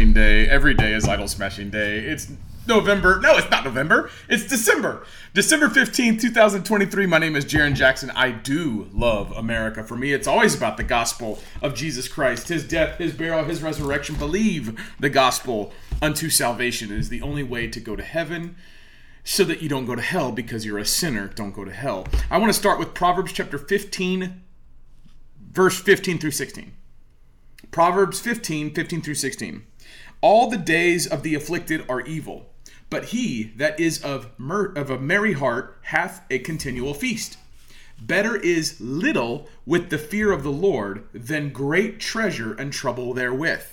Smashing day. Every day is idol smashing day. It's November. No, it's not November. It's December. December 15th, 2023. My name is Jarrin Jackson. I do love America. For me, it's always about the gospel of Jesus Christ, his death, his burial, his resurrection. Believe the gospel unto salvation is the only way to go to heaven so that you don't go to hell because you're a sinner. Don't go to hell. I want to start with Proverbs chapter 15, verse 15 through 16. Proverbs 15, 15 through 16. All the days of the afflicted are evil, but he that is of, mer- of a merry heart hath a continual feast. Better is little with the fear of the Lord than great treasure and trouble therewith.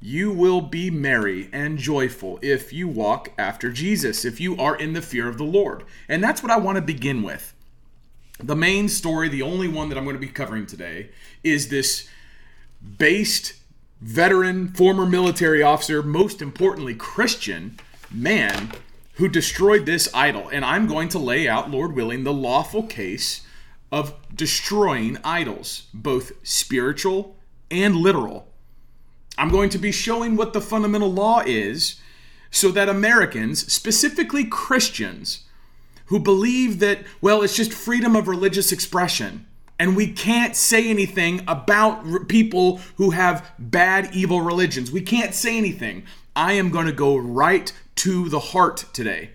You will be merry and joyful if you walk after Jesus, if you are in the fear of the Lord. And that's what I want to begin with. The main story, the only one that I'm going to be covering today, is this based veteran, former military officer, most importantly, Christian man who destroyed this idol. And I'm going to lay out, Lord willing, the lawful case of destroying idols, both spiritual and literal. I'm going to be showing what the fundamental law is so that Americans, specifically Christians, who believe that, well, it's just freedom of religious expression, and we can't say anything about people who have bad, evil religions. We can't say anything. I am going to go right to the heart today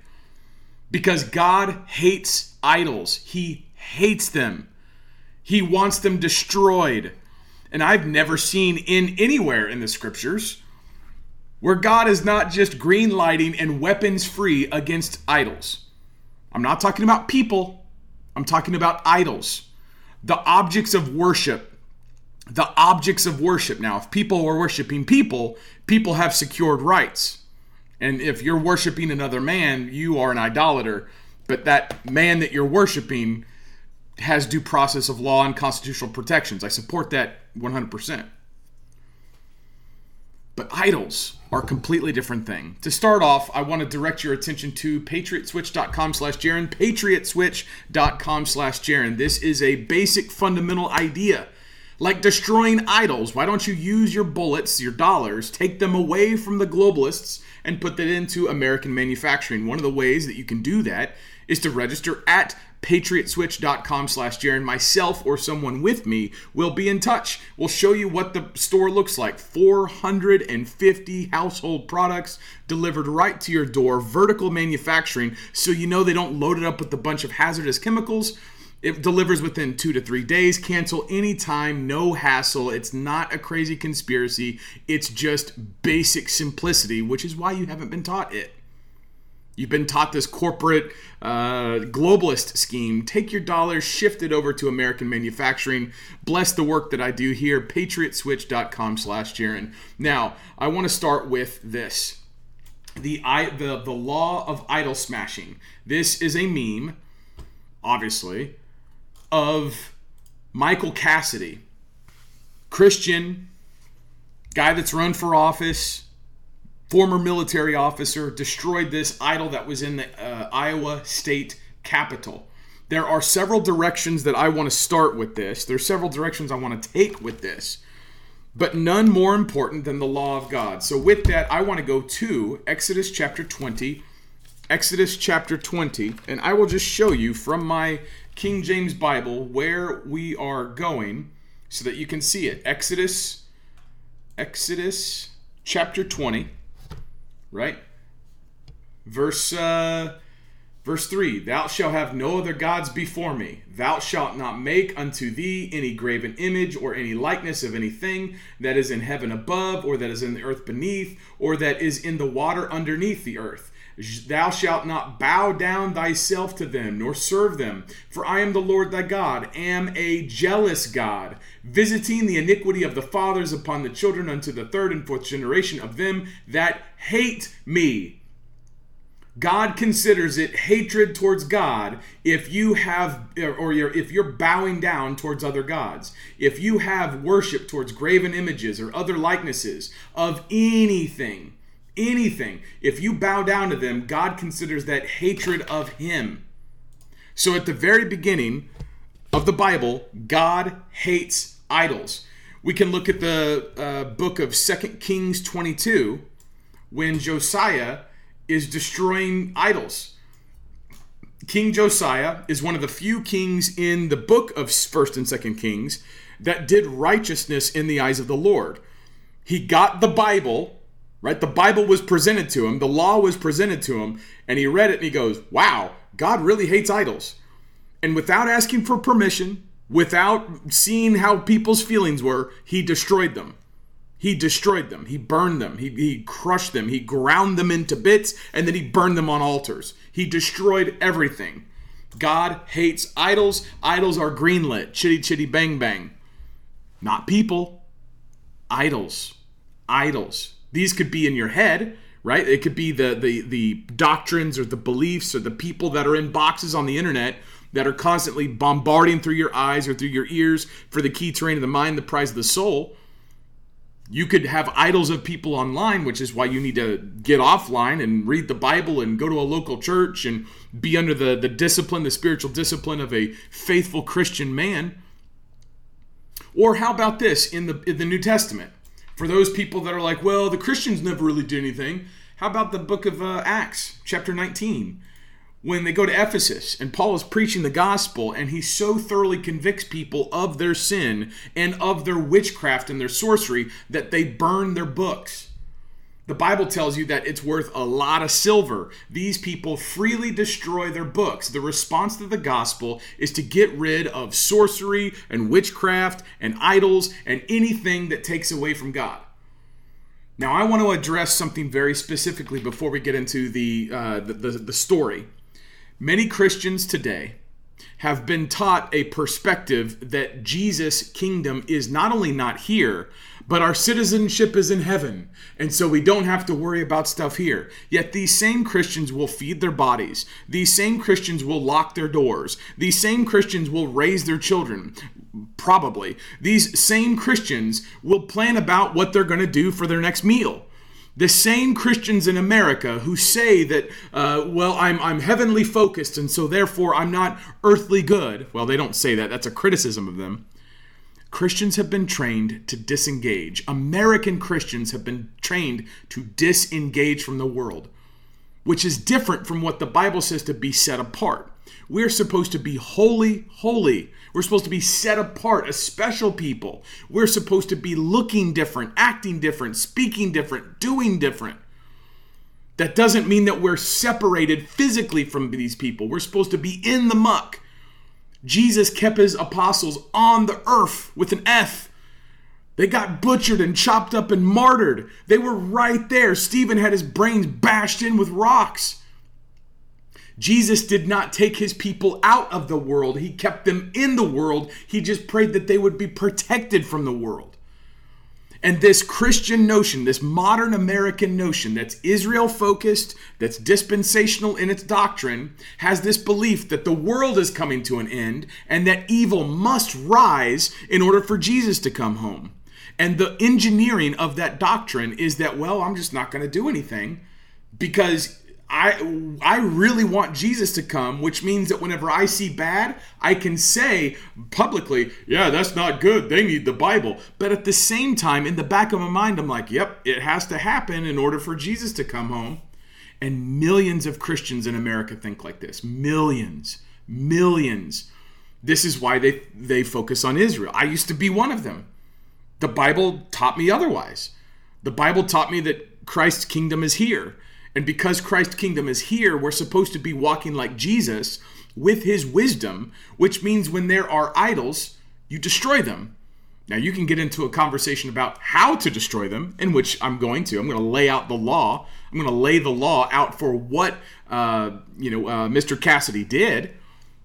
because God hates idols, He hates them, He wants them destroyed. And I've never seen in anywhere in the scriptures where God is not just green lighting and weapons free against idols. I'm not talking about people, I'm talking about idols the objects of worship the objects of worship. Now if people are worshiping people people have secured rights. And if you're worshiping another man you are an idolater. But that man that you're worshiping has due process of law and constitutional protections. I support that 100% but idols are completely different thing. To start off, I want to direct your attention to patriotswitch.com slash Jarrin, patriotswitch.com slash Jarrin. This is a basic fundamental idea. Like destroying idols, why don't you use your bullets, your dollars, take them away from the globalists and put that into American manufacturing? One of the ways that you can do that is to register at patriotswitch.com slash Jarrin. Myself or someone with me will be in touch. We'll show you what the store looks like. 450 household products delivered right to your door, vertical manufacturing, so you know they don't load it up with a bunch of hazardous chemicals. It delivers within two to three days. Cancel anytime, no hassle. It's not a crazy conspiracy. It's just basic simplicity, which is why you haven't been taught it. You've been taught this corporate uh, globalist scheme. Take your dollars, shift it over to American manufacturing. Bless the work that I do here. Patriotswitch.com slash Jarrin. Now, I want to start with this. The, I, the, the law of idol smashing. This is a meme, obviously, of Michael Cassidy, Christian, guy that's run for office, former military officer, destroyed this idol that was in the uh, Iowa state capitol. There are several directions that I want to start with this. There's several directions I want to take with this, but none more important than the law of God. So, with that, I want to go to Exodus chapter 20. Exodus chapter 20, and I will just show you from my King James Bible where we are going so that you can see it. Exodus, Exodus chapter 20 right? Verse uh, verse 3 Thou shalt have no other gods before me. Thou shalt not make unto thee any graven image or any likeness of anything that is in heaven above, or that is in the earth beneath, or that is in the water underneath the earth. Thou shalt not bow down thyself to them, nor serve them. For I am the Lord thy God, am a jealous God, visiting the iniquity of the fathers upon the children unto the third and fourth generation of them that hate me. God considers it hatred towards God if you have or you're, if you're bowing down towards other gods. If you have worship towards graven images or other likenesses of anything anything, if you bow down to them, God considers that hatred of Him. So at the very beginning of the Bible, God hates idols. We can look at the uh, book of Second Kings 22 when Josiah is destroying idols. King Josiah is one of the few kings in the book of 1st and 2nd Kings that did righteousness in the eyes of the Lord. He got the Bible, right? The Bible was presented to him, the law was presented to him, and he read it and he goes, Wow, God really hates idols. And without asking for permission, without seeing how people's feelings were, he destroyed them. He destroyed them. He burned them. He, he crushed them. He ground them into bits and then he burned them on altars. He destroyed everything. God hates idols. Idols are greenlit. Chitty chitty bang bang. Not people. Idols. Idols. These could be in your head, right? It could be the, the, the doctrines or the beliefs or the people that are in boxes on the internet that are constantly bombarding through your eyes or through your ears for the key terrain of the mind, the prize of the soul. You could have idols of people online, which is why you need to get offline and read the Bible and go to a local church and be under the, the discipline, the spiritual discipline of a faithful Christian man. Or how about this in the in the New Testament? For those people that are like, well, the Christians never really did anything. How about the book of uh, Acts, chapter 19? when they go to Ephesus and Paul is preaching the gospel and he so thoroughly convicts people of their sin and of their witchcraft and their sorcery that they burn their books. The Bible tells you that it's worth a lot of silver. These people freely destroy their books. The response to the gospel is to get rid of sorcery and witchcraft and idols and anything that takes away from God. Now, I want to address something very specifically before we get into the, uh, the, the, the story Many Christians today have been taught a perspective that Jesus' kingdom is not only not here, but our citizenship is in heaven. And so we don't have to worry about stuff here. Yet these same Christians will feed their bodies. These same Christians will lock their doors. These same Christians will raise their children. Probably. These same Christians will plan about what they're going to do for their next meal the same Christians in America who say that, uh, well, I'm, I'm heavenly focused and so therefore I'm not earthly good. Well, they don't say that, that's a criticism of them. Christians have been trained to disengage. American Christians have been trained to disengage from the world, which is different from what the Bible says to be set apart. We're supposed to be holy, holy. We're supposed to be set apart, a special people. We're supposed to be looking different, acting different, speaking different, doing different. That doesn't mean that we're separated physically from these people. We're supposed to be in the muck. Jesus kept his apostles on the earth with an F. They got butchered and chopped up and martyred. They were right there. Stephen had his brains bashed in with rocks. Jesus did not take his people out of the world, he kept them in the world. He just prayed that they would be protected from the world. And this Christian notion, this modern American notion that's Israel focused, that's dispensational in its doctrine, has this belief that the world is coming to an end and that evil must rise in order for Jesus to come home. And the engineering of that doctrine is that, well, I'm just not going to do anything because I I really want Jesus to come, which means that whenever I see bad, I can say publicly, "Yeah, that's not good. They need the Bible." But at the same time, in the back of my mind, I'm like, "Yep, it has to happen in order for Jesus to come home." And millions of Christians in America think like this. Millions, millions. This is why they they focus on Israel. I used to be one of them. The Bible taught me otherwise. The Bible taught me that Christ's kingdom is here and because Christ's kingdom is here, we're supposed to be walking like Jesus with his wisdom, which means when there are idols, you destroy them. Now, you can get into a conversation about how to destroy them, in which I'm going to. I'm going to lay out the law. I'm going to lay the law out for what uh, you know uh, Mr. Cassidy did.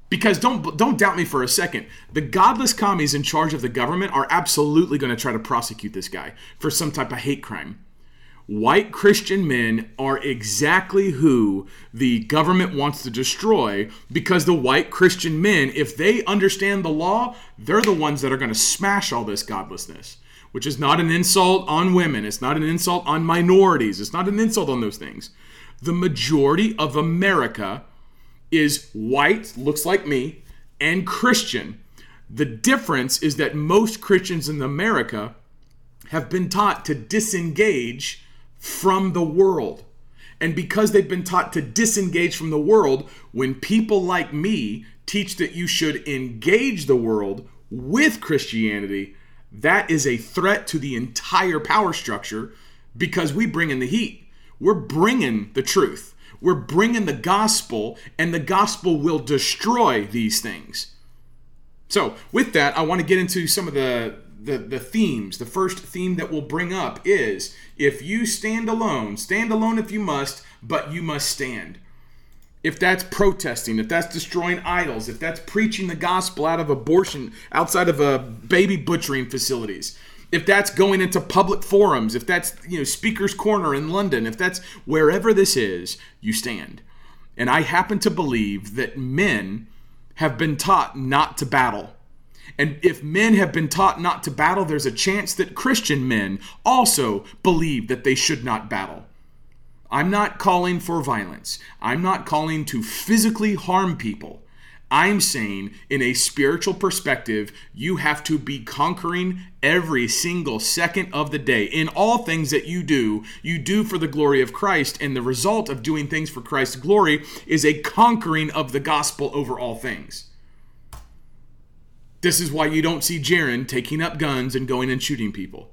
Because don't don't doubt me for a second. The godless commies in charge of the government are absolutely going to try to prosecute this guy for some type of hate crime white Christian men are exactly who the government wants to destroy because the white Christian men, if they understand the law, they're the ones that are going to smash all this godlessness, which is not an insult on women. It's not an insult on minorities. It's not an insult on those things. The majority of America is white, looks like me, and Christian. The difference is that most Christians in America have been taught to disengage from the world. And because they've been taught to disengage from the world, when people like me teach that you should engage the world with Christianity, that is a threat to the entire power structure because we bring in the heat. We're bringing the truth. We're bringing the gospel, and the gospel will destroy these things. So, with that, I want to get into some of the, the, the themes. The first theme that we'll bring up is if you stand alone, stand alone if you must, but you must stand. If that's protesting, if that's destroying idols, if that's preaching the gospel out of abortion, outside of a baby butchering facilities, if that's going into public forums, if that's you know speaker's corner in London, if that's wherever this is, you stand. And I happen to believe that men have been taught not to battle. And if men have been taught not to battle, there's a chance that Christian men also believe that they should not battle. I'm not calling for violence. I'm not calling to physically harm people. I'm saying, in a spiritual perspective, you have to be conquering every single second of the day. In all things that you do, you do for the glory of Christ, and the result of doing things for Christ's glory is a conquering of the gospel over all things. This is why you don't see Jarrin taking up guns and going and shooting people.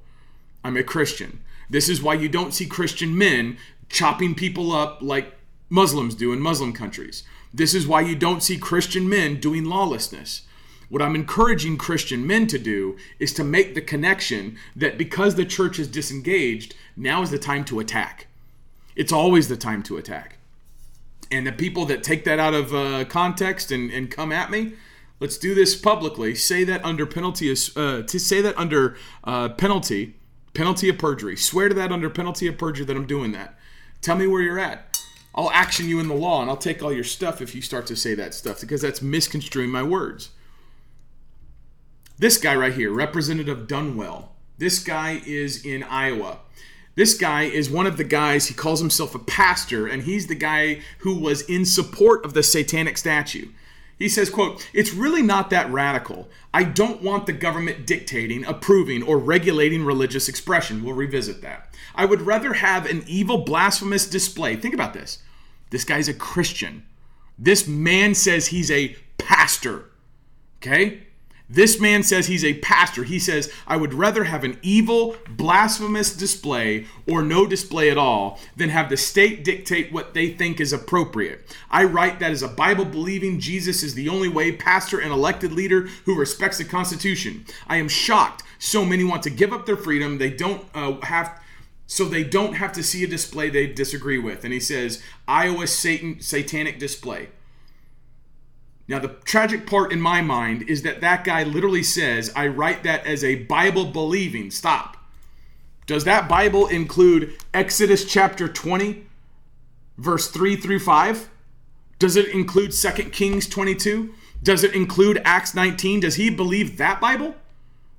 I'm a Christian. This is why you don't see Christian men chopping people up like Muslims do in Muslim countries. This is why you don't see Christian men doing lawlessness. What I'm encouraging Christian men to do is to make the connection that because the church is disengaged, now is the time to attack. It's always the time to attack. And the people that take that out of uh, context and, and come at me, let's do this publicly. Say that under penalty is uh, to say that under uh, penalty, penalty of perjury. Swear to that under penalty of perjury that I'm doing that. Tell me where you're at. I'll action you in the law and I'll take all your stuff if you start to say that stuff because that's misconstruing my words. This guy right here, Representative Dunwell, this guy is in Iowa. This guy is one of the guys, he calls himself a pastor, and he's the guy who was in support of the satanic statue. He says, quote, It's really not that radical. I don't want the government dictating, approving, or regulating religious expression. We'll revisit that. I would rather have an evil, blasphemous display. Think about this. This guy's a Christian. This man says he's a pastor. Okay? This man says he's a pastor. He says, I would rather have an evil, blasphemous display or no display at all than have the state dictate what they think is appropriate. I write that as a Bible believing Jesus is the only way pastor and elected leader who respects the Constitution. I am shocked so many want to give up their freedom. They don't uh, have so they don't have to see a display they disagree with. And he says, Iowa Satan satanic display. Now, the tragic part in my mind is that that guy literally says, I write that as a Bible believing. Stop. Does that Bible include Exodus chapter 20, verse 3 through 5? Does it include 2 Kings 22? Does it include Acts 19? Does he believe that Bible?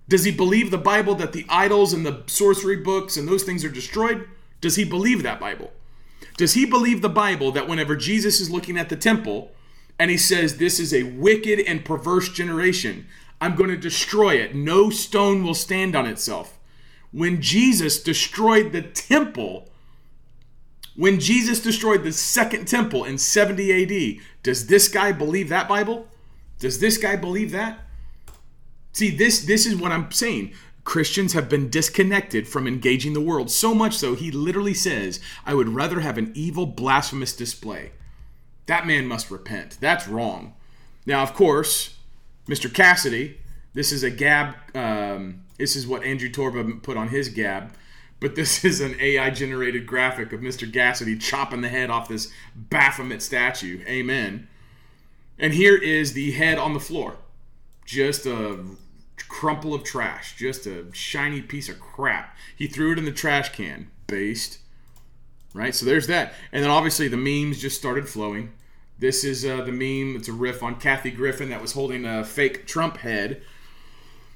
Does he believe the Bible that the idols and the sorcery books and those things are destroyed? Does he believe that Bible? Does he believe the Bible that whenever Jesus is looking at the temple and he says, This is a wicked and perverse generation, I'm going to destroy it. No stone will stand on itself. When Jesus destroyed the temple, when Jesus destroyed the second temple in 70 AD, does this guy believe that Bible? Does this guy believe that? See, this this is what I'm saying. Christians have been disconnected from engaging the world so much so he literally says, "I would rather have an evil blasphemous display." That man must repent. That's wrong. Now, of course, Mr. Cassidy, this is a gab um, this is what Andrew Torba put on his gab, but this is an AI generated graphic of Mr. Cassidy chopping the head off this Baphomet statue. Amen. And here is the head on the floor. Just a crumple of trash, just a shiny piece of crap. He threw it in the trash can. Based. Right? So there's that. And then obviously the memes just started flowing. This is uh, the meme. It's a riff on Kathy Griffin that was holding a fake Trump head.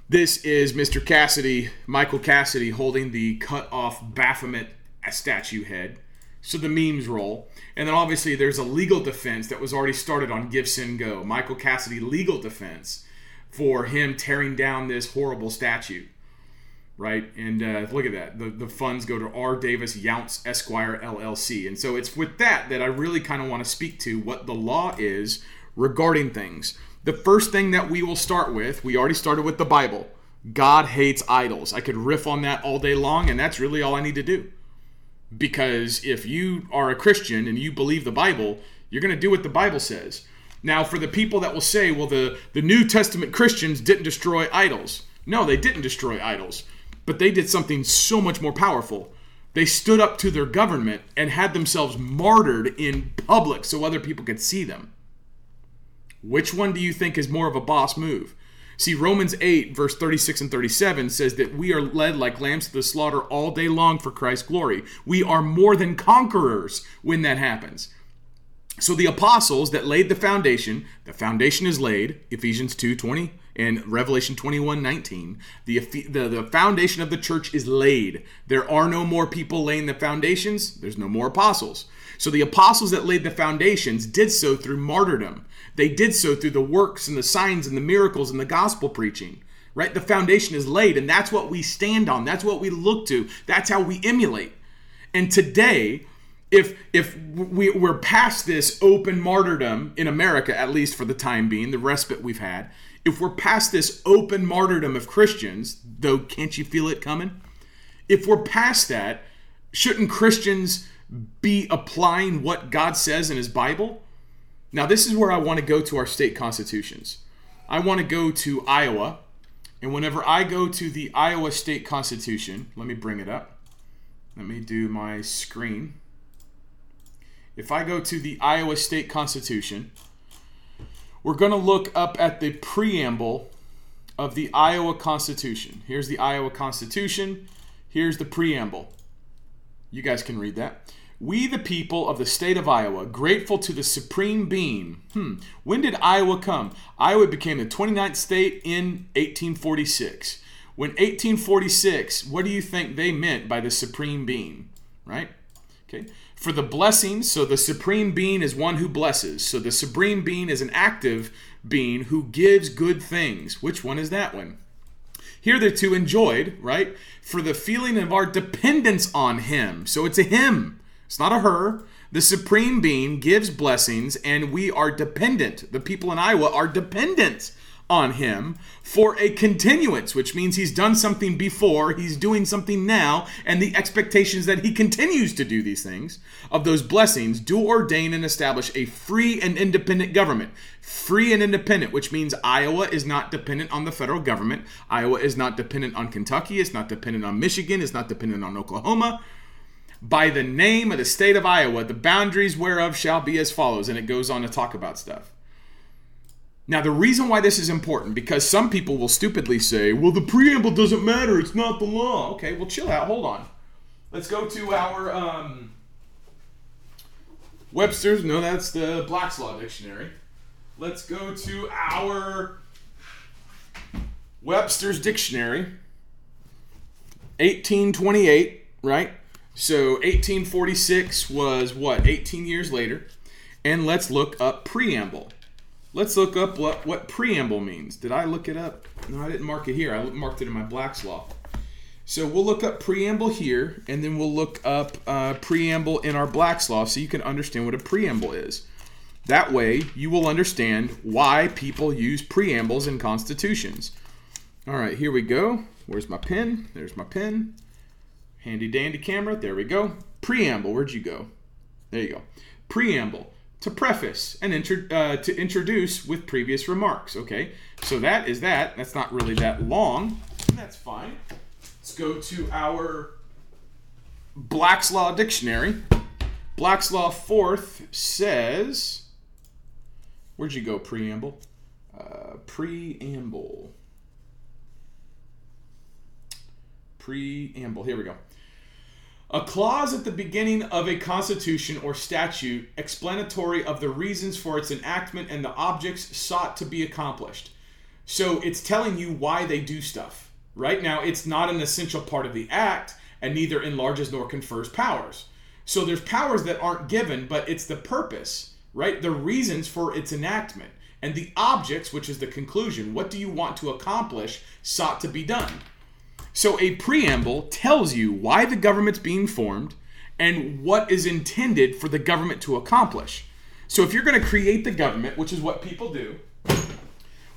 This is Mr. Cassidy, Michael Cassidy, holding the cut off Baphomet statue head. So the memes roll. And then obviously there's a legal defense that was already started on GiveSendGo, Michael Cassidy legal defense for him tearing down this horrible statue right? And uh, look at that. The, the funds go to R. Davis Younts Esquire LLC. And so it's with that that I really kind of want to speak to what the law is regarding things. The first thing that we will start with, we already started with the Bible. God hates idols. I could riff on that all day long, and that's really all I need to do. Because if you are a Christian and you believe the Bible, you're going to do what the Bible says. Now, for the people that will say, well, the, the New Testament Christians didn't destroy idols. No, they didn't destroy idols. But they did something so much more powerful. They stood up to their government and had themselves martyred in public so other people could see them. Which one do you think is more of a boss move? See, Romans 8, verse 36 and 37 says that we are led like lambs to the slaughter all day long for Christ's glory. We are more than conquerors when that happens. So the apostles that laid the foundation, the foundation is laid, Ephesians 2 20 and Revelation 21 19. The, the, the foundation of the church is laid. There are no more people laying the foundations, there's no more apostles. So the apostles that laid the foundations did so through martyrdom. They did so through the works and the signs and the miracles and the gospel preaching. Right? The foundation is laid, and that's what we stand on. That's what we look to. That's how we emulate. And today, if if we, we're past this open martyrdom in America, at least for the time being, the respite we've had, if we're past this open martyrdom of Christians, though can't you feel it coming? If we're past that, shouldn't Christians be applying what God says in his Bible? Now, this is where I want to go to our state constitutions. I want to go to Iowa, and whenever I go to the Iowa State Constitution, let me bring it up. Let me do my screen. If I go to the Iowa State Constitution, we're going to look up at the preamble of the Iowa Constitution. Here's the Iowa Constitution. Here's the preamble. You guys can read that. We, the people of the state of Iowa, grateful to the Supreme Being. Hmm. When did Iowa come? Iowa became the 29th state in 1846. When 1846, what do you think they meant by the Supreme Being? Right? Okay. For the blessings, so the supreme being is one who blesses. So the supreme being is an active being who gives good things. Which one is that one? Here they're two enjoyed, right? For the feeling of our dependence on him. So it's a him. It's not a her. The supreme being gives blessings and we are dependent. The people in Iowa are dependent on him for a continuance, which means he's done something before, he's doing something now, and the expectations that he continues to do these things of those blessings do ordain and establish a free and independent government. Free and independent, which means Iowa is not dependent on the federal government. Iowa is not dependent on Kentucky, it's not dependent on Michigan, it's not dependent on Oklahoma. By the name of the state of Iowa, the boundaries whereof shall be as follows. And it goes on to talk about stuff. Now, the reason why this is important, because some people will stupidly say, well, the preamble doesn't matter, it's not the law. Okay, well, chill out, hold on. Let's go to our um, Webster's, no, that's the Black's Law Dictionary. Let's go to our Webster's Dictionary, 1828, right? So 1846 was what, 18 years later. And let's look up preamble. Let's look up what, what preamble means. Did I look it up? No, I didn't mark it here. I marked it in my Black's Law. So we'll look up preamble here, and then we'll look up uh, preamble in our Black's Law so you can understand what a preamble is. That way, you will understand why people use preambles in constitutions. All right, here we go. Where's my pen? There's my pen. Handy dandy camera. There we go. Preamble. Where'd you go? There you go. Preamble to preface and uh, to introduce with previous remarks. Okay, so that is that. That's not really that long. That's fine. Let's go to our Black's Law Dictionary. Black's Law Fourth says, where'd you go, preamble? Uh, preamble. Preamble. Here we go. A clause at the beginning of a constitution or statute explanatory of the reasons for its enactment and the objects sought to be accomplished. So it's telling you why they do stuff. Right now, it's not an essential part of the act and neither enlarges nor confers powers. So there's powers that aren't given, but it's the purpose, right? The reasons for its enactment. and the objects, which is the conclusion, what do you want to accomplish, sought to be done. So a preamble tells you why the government's being formed and what is intended for the government to accomplish. So if you're going to create the government, which is what people do,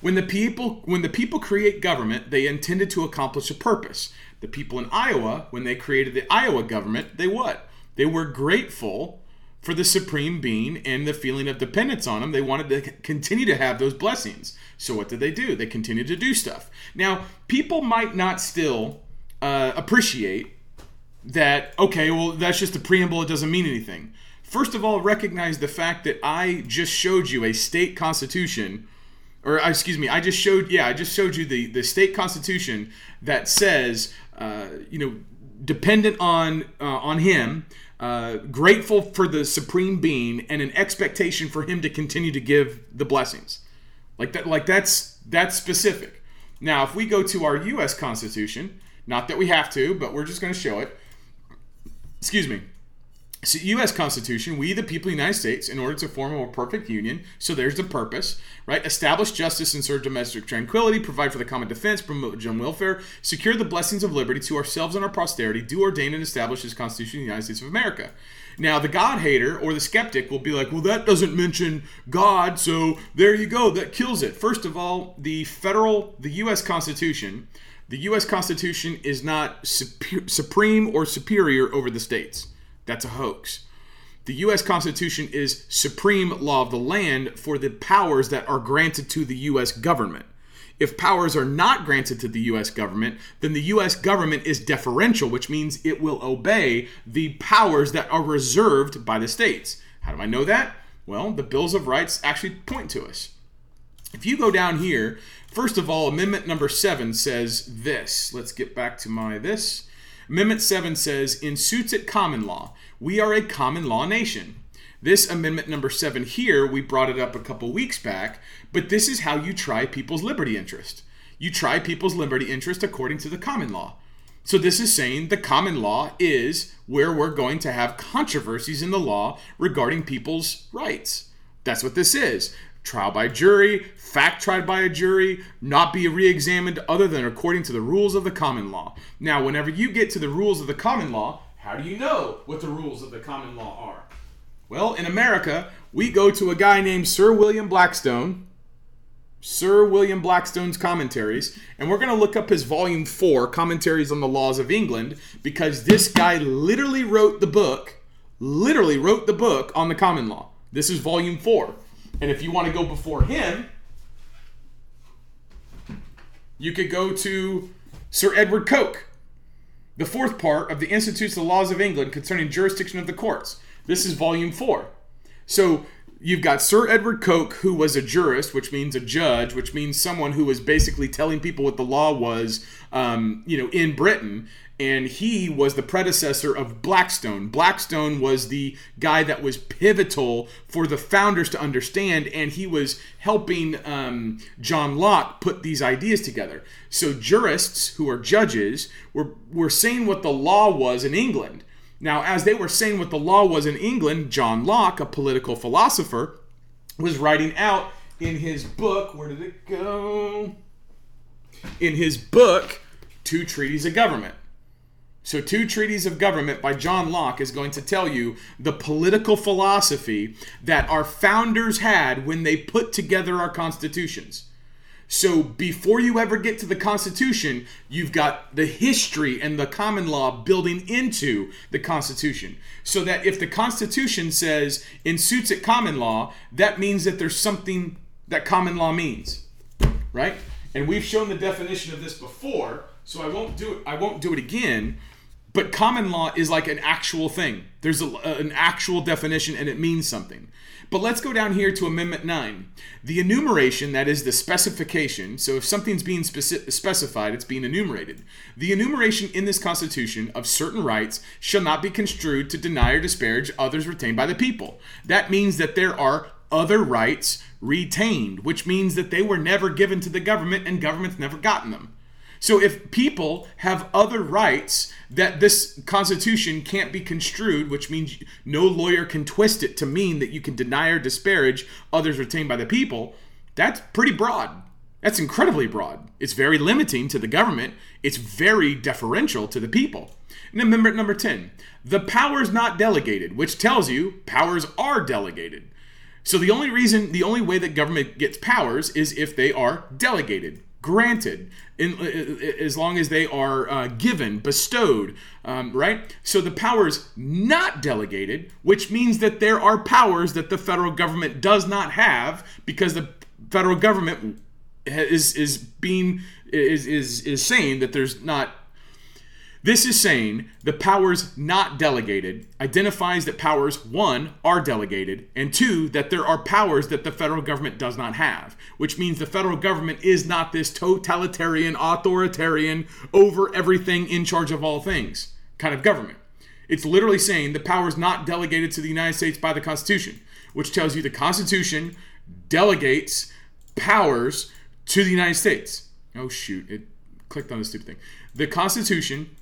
when the people when the people create government, they intended to accomplish a purpose. The people in Iowa, when they created the Iowa government, they what? They were grateful for the supreme being and the feeling of dependence on him. They wanted to continue to have those blessings. So what did they do? They continued to do stuff. Now, people might not still uh, appreciate that. Okay, well, that's just a preamble. It doesn't mean anything. First of all, recognize the fact that I just showed you a state constitution or uh, excuse me, I just showed yeah, I just showed you the the state constitution that says uh, you know dependent on uh, on him, uh, grateful for the supreme being, and an expectation for him to continue to give the blessings, like that like that's that's specific. Now, if we go to our U.S. Constitution, not that we have to, but we're just going to show it. Excuse me. So U.S. Constitution, we the people of the United States, in order to form a more perfect union, so there's the purpose, right? Establish justice and serve domestic tranquility, provide for the common defense, promote general welfare, secure the blessings of liberty to ourselves and our posterity, do ordain and establish this Constitution of the United States of America. Now, the God hater or the skeptic will be like, well, that doesn't mention God, so there you go, that kills it. First of all, the federal, the U.S. Constitution, the U.S. Constitution is not super, supreme or superior over the states. That's a hoax. The U.S. Constitution is supreme law of the land for the powers that are granted to the U.S. government. If powers are not granted to the U.S. government, then the U.S. government is deferential, which means it will obey the powers that are reserved by the states. How do I know that? Well, the Bills of Rights actually point to us. If you go down here, first of all, Amendment number seven says this. Let's get back to my this. Amendment 7 says, in suits at common law, we are a common law nation. This amendment number 7 here, we brought it up a couple weeks back, but this is how you try people's liberty interest. You try people's liberty interest according to the common law. So this is saying the common law is where we're going to have controversies in the law regarding people's rights. That's what this is trial by jury, fact tried by a jury, not be re examined other than according to the rules of the common law. Now, whenever you get to the rules of the common law, how do you know what the rules of the common law are? Well, in America, we go to a guy named Sir William Blackstone, Sir William Blackstone's commentaries, and we're going to look up his volume 4, Commentaries on the Laws of England, because this guy literally wrote the book, literally wrote the book on the common law. This is volume 4. And if you want to go before him, you could go to Sir Edward Coke, the fourth part of the Institutes of the Laws of England concerning jurisdiction of the courts. This is volume four. So you've got Sir Edward Coke, who was a jurist, which means a judge, which means someone who was basically telling people what the law was, um, you know, in Britain and he was the predecessor of Blackstone. Blackstone was the guy that was pivotal for the founders to understand, and he was helping um, John Locke put these ideas together. So jurists, who are judges, were, were saying what the law was in England. Now, as they were saying what the law was in England, John Locke, a political philosopher, was writing out in his book, where did it go? In his book, Two Treaties of Government. So, Two Treaties of Government by John Locke is going to tell you the political philosophy that our founders had when they put together our constitutions. So, before you ever get to the Constitution, you've got the history and the common law building into the Constitution. So that if the Constitution says in suits at common law, that means that there's something that common law means, right? And we've shown the definition of this before, so I won't do it. I won't do it again. But common law is like an actual thing. There's a, an actual definition and it means something. But let's go down here to Amendment 9. The enumeration, that is the specification, so if something's being speci- specified, it's being enumerated. The enumeration in this Constitution of certain rights shall not be construed to deny or disparage others retained by the people. That means that there are other rights retained, which means that they were never given to the government and government's never gotten them. So if people have other rights that this Constitution can't be construed, which means no lawyer can twist it to mean that you can deny or disparage others retained by the people, That's pretty broad. That's incredibly broad. It's very limiting to the government. It's very deferential to the people. Number number 10, the powers not delegated, which tells you powers are delegated. So the only reason, the only way that government gets powers is if they are delegated, granted, in, as long as they are uh, given, bestowed, um, right? So the powers not delegated, which means that there are powers that the federal government does not have because the federal government is is being is is is saying that there's not this is saying the powers not delegated identifies that powers, one, are delegated, and two, that there are powers that the federal government does not have, which means the federal government is not this totalitarian, authoritarian, over everything, in charge of all things kind of government. It's literally saying the powers not delegated to the United States by the Constitution, which tells you the Constitution delegates powers to the United States. Oh, shoot, it clicked on the stupid thing. The Constitution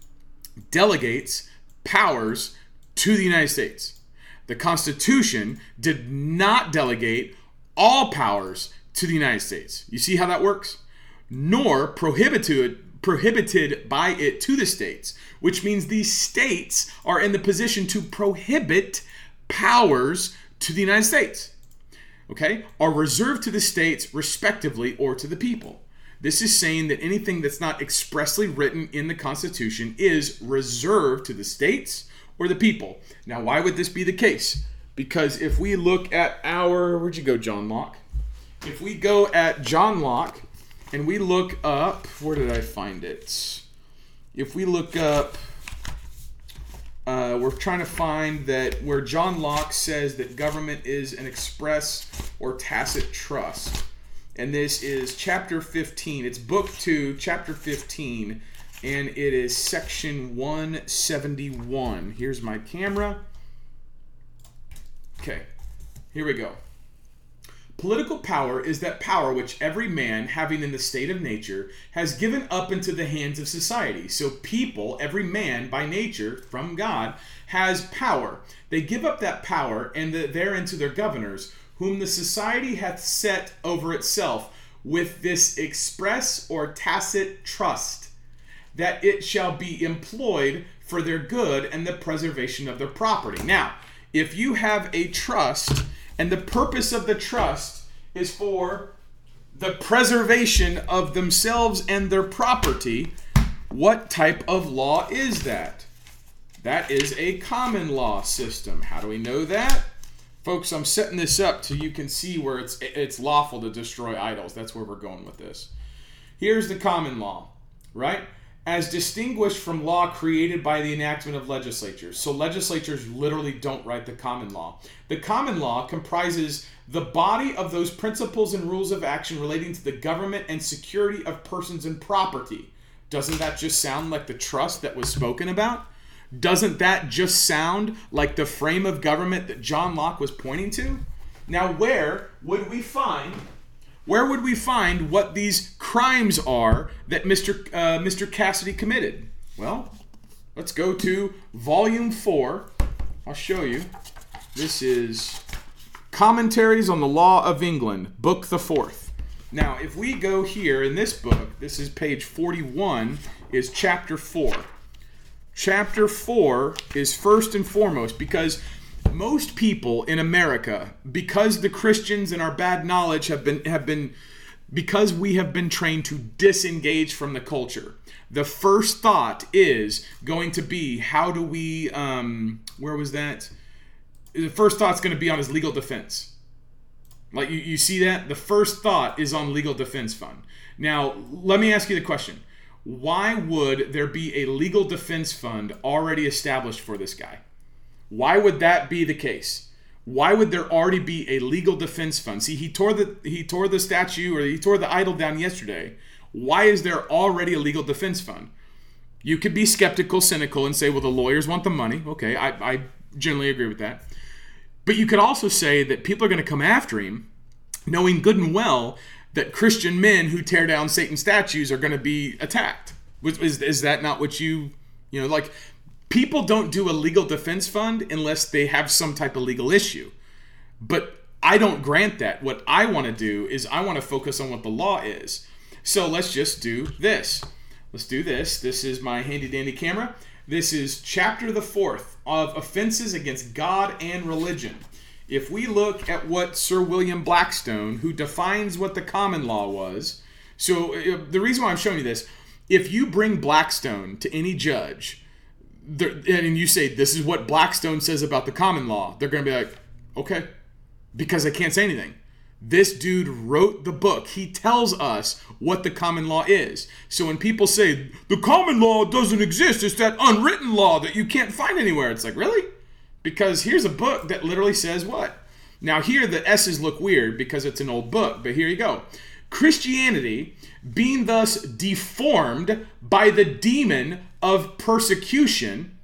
delegates powers to the United States. The Constitution did not delegate all powers to the United States. You see how that works? Nor prohibited prohibited by it to the states, which means these states are in the position to prohibit powers to the United States. Okay? Are reserved to the states respectively or to the people. This is saying that anything that's not expressly written in the Constitution is reserved to the states or the people. Now, why would this be the case? Because if we look at our, where'd you go, John Locke? If we go at John Locke and we look up, where did I find it? If we look up, uh, we're trying to find that where John Locke says that government is an express or tacit trust and this is chapter 15. It's book 2, chapter 15, and it is section 171. Here's my camera. Okay, here we go. Political power is that power which every man, having in the state of nature, has given up into the hands of society. So, people, every man by nature from God, has power. They give up that power and the, therein to their governors whom the society hath set over itself with this express or tacit trust that it shall be employed for their good and the preservation of their property. Now, if you have a trust and the purpose of the trust is for the preservation of themselves and their property, what type of law is that? That is a common law system. How do we know that? Folks, I'm setting this up so you can see where it's it's lawful to destroy idols. That's where we're going with this. Here's the common law, right? As distinguished from law created by the enactment of legislatures. So legislatures literally don't write the common law. The common law comprises the body of those principles and rules of action relating to the government and security of persons and property. Doesn't that just sound like the trust that was spoken about? Doesn't that just sound like the frame of government that John Locke was pointing to? Now, where would we find where would we find what these crimes are that Mr. Uh, Mr. Cassidy committed? Well, let's go to volume 4. I'll show you. This is Commentaries on the Law of England, book the 4th. Now, if we go here in this book, this is page 41, is chapter 4 chapter 4 is first and foremost because most people in America, because the Christians and our bad knowledge have been have been because we have been trained to disengage from the culture. The first thought is going to be how do we um where was that? The first thought's going to be on his legal defense. Like you, you see that? The first thought is on legal defense fund. Now, let me ask you the question why would there be a legal defense fund already established for this guy? Why would that be the case? Why would there already be a legal defense fund? See, he tore the he tore the statue or he tore the idol down yesterday. Why is there already a legal defense fund? You could be skeptical, cynical, and say, well, the lawyers want the money. Okay, I, I generally agree with that. But you could also say that people are going to come after him, knowing good and well that Christian men who tear down Satan statues are going to be attacked. Is, is that not what you, you know, like people don't do a legal defense fund unless they have some type of legal issue. But I don't grant that. What I want to do is I want to focus on what the law is. So let's just do this. Let's do this. This is my handy dandy camera. This is chapter the fourth of offenses against God and religion. If we look at what Sir William Blackstone, who defines what the common law was, so uh, the reason why I'm showing you this, if you bring Blackstone to any judge, and you say this is what Blackstone says about the common law, they're going to be like, okay, because I can't say anything. This dude wrote the book. He tells us what the common law is. So when people say the common law doesn't exist, it's that unwritten law that you can't find anywhere. It's like, really? Because here's a book that literally says what? Now here the S's look weird because it's an old book, but here you go. Christianity being thus deformed by the demon of persecution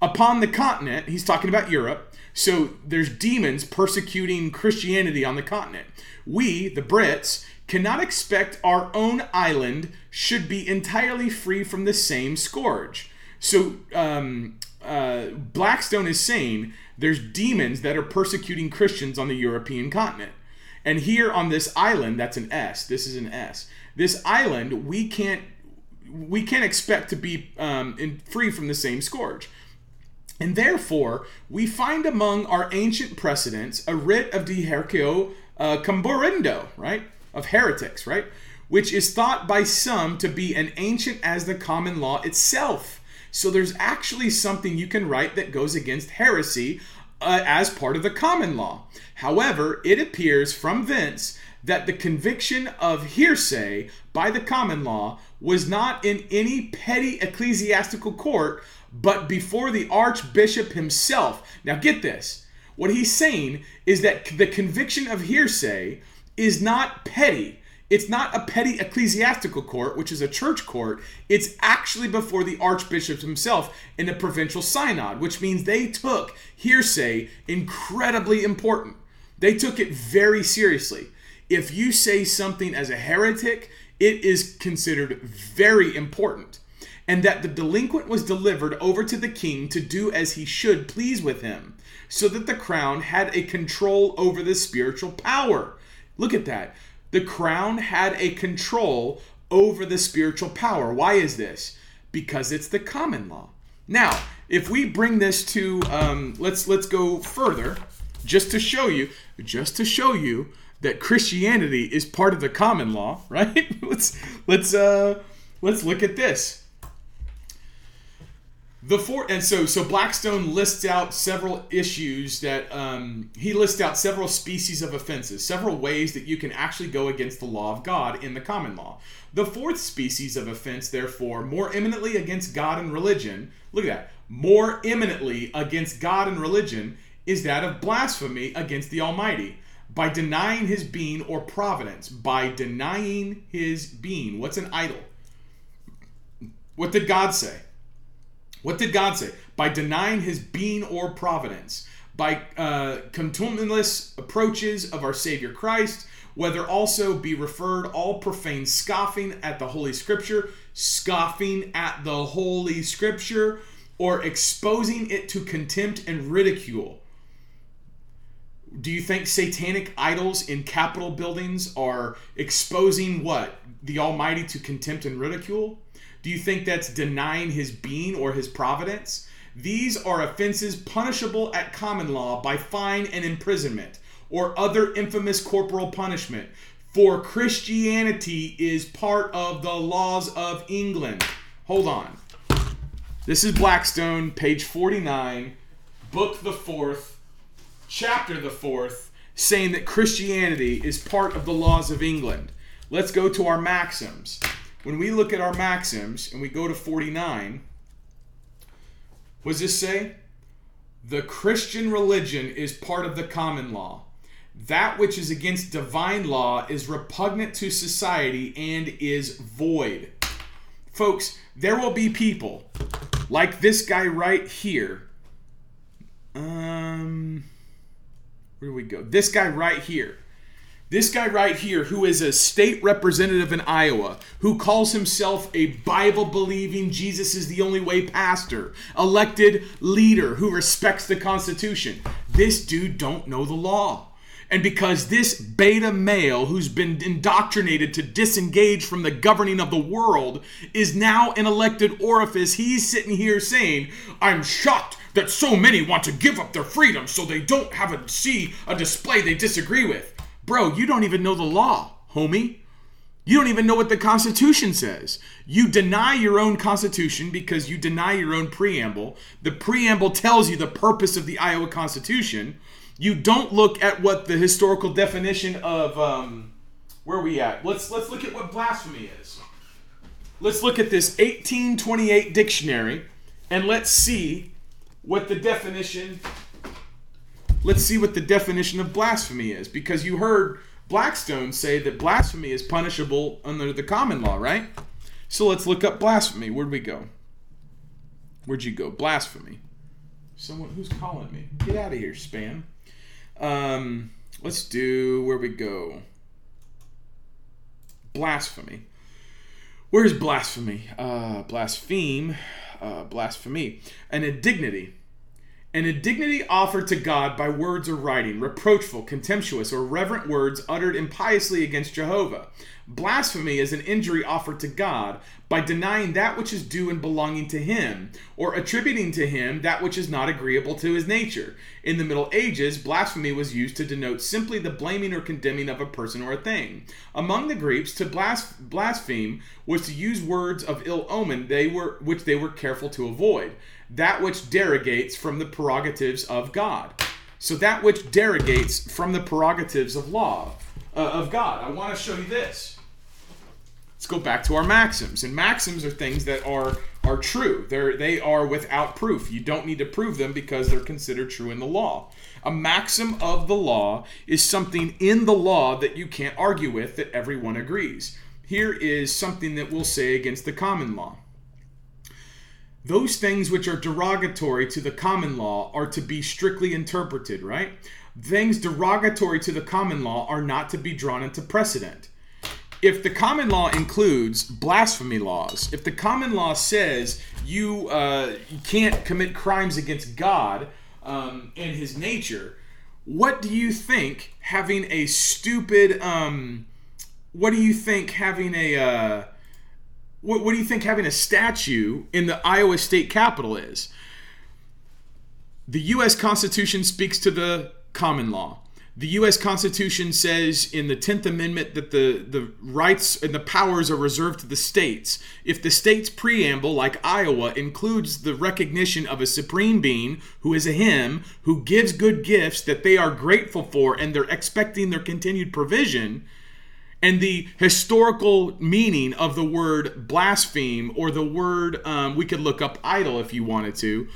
upon the continent, he's talking about Europe, so there's demons persecuting Christianity on the continent. We, the Brits, cannot expect our own island should be entirely free from the same scourge. So um, uh, Blackstone is saying there's demons that are persecuting Christians on the European continent. And here on this island, that's an S. This is an S. This island, we can't we can't expect to be um, in, free from the same scourge. And therefore, we find among our ancient precedents a writ of de haeretico uh, comburendo, right? Of heretics, right? Which is thought by some to be an ancient as the common law itself. So there's actually something you can write that goes against heresy uh, as part of the common law. However, it appears from thence that the conviction of heresy by the common law was not in any petty ecclesiastical court, but before the archbishop himself. Now, get this. What he's saying is that the conviction of heresy is not petty. It's not a petty ecclesiastical court, which is a church court. It's actually before the archbishop himself in a provincial synod, which means they took hearsay incredibly important. They took it very seriously. If you say something as a heretic, it is considered very important and that the delinquent was delivered over to the king to do as he should please with him, so that the crown had a control over the spiritual power. Look at that. The crown had a control over the spiritual power. Why is this? Because it's the common law. Now, if we bring this to um, let's let's go further, just to show you, just to show you that Christianity is part of the common law, right? let's let's uh, let's look at this. The four and so so Blackstone lists out several issues that um, he lists out several species of offenses, several ways that you can actually go against the law of God in the common law. The fourth species of offense, therefore, more eminently against God and religion. Look at that. More eminently against God and religion is that of blasphemy against the Almighty by denying His being or providence. By denying His being. What's an idol? What did God say? What did God say? By denying his being or providence, by uh, contumelious approaches of our Savior Christ, whether also be referred all profane scoffing at the Holy Scripture, scoffing at the Holy Scripture, or exposing it to contempt and ridicule. Do you think satanic idols in Capitol buildings are exposing what? The Almighty to contempt and ridicule? Do you think that's denying his being or his providence? These are offenses punishable at common law by fine and imprisonment or other infamous corporal punishment. For Christianity is part of the laws of England. Hold on. This is Blackstone, page 49, book the fourth, chapter the fourth, saying that Christianity is part of the laws of England. Let's go to our maxims when we look at our maxims and we go to 49, what does this say? The Christian religion is part of the common law. That which is against divine law is repugnant to society and is void. Folks, there will be people like this guy right here. Um, where do we go? This guy right here this guy right here, who is a state representative in Iowa, who calls himself a Bible believing, Jesus is the only way pastor, elected leader who respects the Constitution. This dude don't know the law. And because this beta male who's been indoctrinated to disengage from the governing of the world is now an elected orifice, he's sitting here saying, I'm shocked that so many want to give up their freedom so they don't have a see a display they disagree with. Bro, you don't even know the law, homie. You don't even know what the Constitution says. You deny your own Constitution because you deny your own preamble. The preamble tells you the purpose of the Iowa Constitution. You don't look at what the historical definition of um, where are we at? Let's let's look at what blasphemy is. Let's look at this 1828 dictionary and let's see what the definition let's see what the definition of blasphemy is because you heard Blackstone say that blasphemy is punishable under the common law, right? So let's look up blasphemy. Where'd we go? Where'd you go? Blasphemy. Someone who's calling me. Get out of here, spam. Um, let's do where we go. Blasphemy. Where's blasphemy? Uh, blaspheme. Uh, blasphemy. An indignity an indignity offered to God by words or writing, reproachful, contemptuous, or reverent words uttered impiously against Jehovah. Blasphemy is an injury offered to God by denying that which is due and belonging to Him, or attributing to Him that which is not agreeable to His nature. In the Middle Ages, blasphemy was used to denote simply the blaming or condemning of a person or a thing. Among the Greeks, to blaspheme was to use words of ill omen they were, which they were careful to avoid that which derogates from the prerogatives of God. So that which derogates from the prerogatives of law uh, of God. I want to show you this. Let's go back to our maxims. And maxims are things that are are true. They're they are without proof. You don't need to prove them because they're considered true in the law. A maxim of the law is something in the law that you can't argue with that everyone agrees. Here is something that we'll say against the common law those things which are derogatory to the common law are to be strictly interpreted, right? Things derogatory to the common law are not to be drawn into precedent. If the common law includes blasphemy laws, if the common law says you, uh, you can't commit crimes against God um, and his nature, what do you think having a stupid, um, what do you think having a, uh, what, what do you think having a statue in the Iowa state capitol is? The U.S. Constitution speaks to the common law. The U.S. Constitution says in the 10th Amendment that the, the rights and the powers are reserved to the states. If the state's preamble, like Iowa, includes the recognition of a supreme being who is a him, who gives good gifts that they are grateful for and they're expecting their continued provision, and the historical meaning of the word blaspheme or the word um, we could look up idol if you wanted to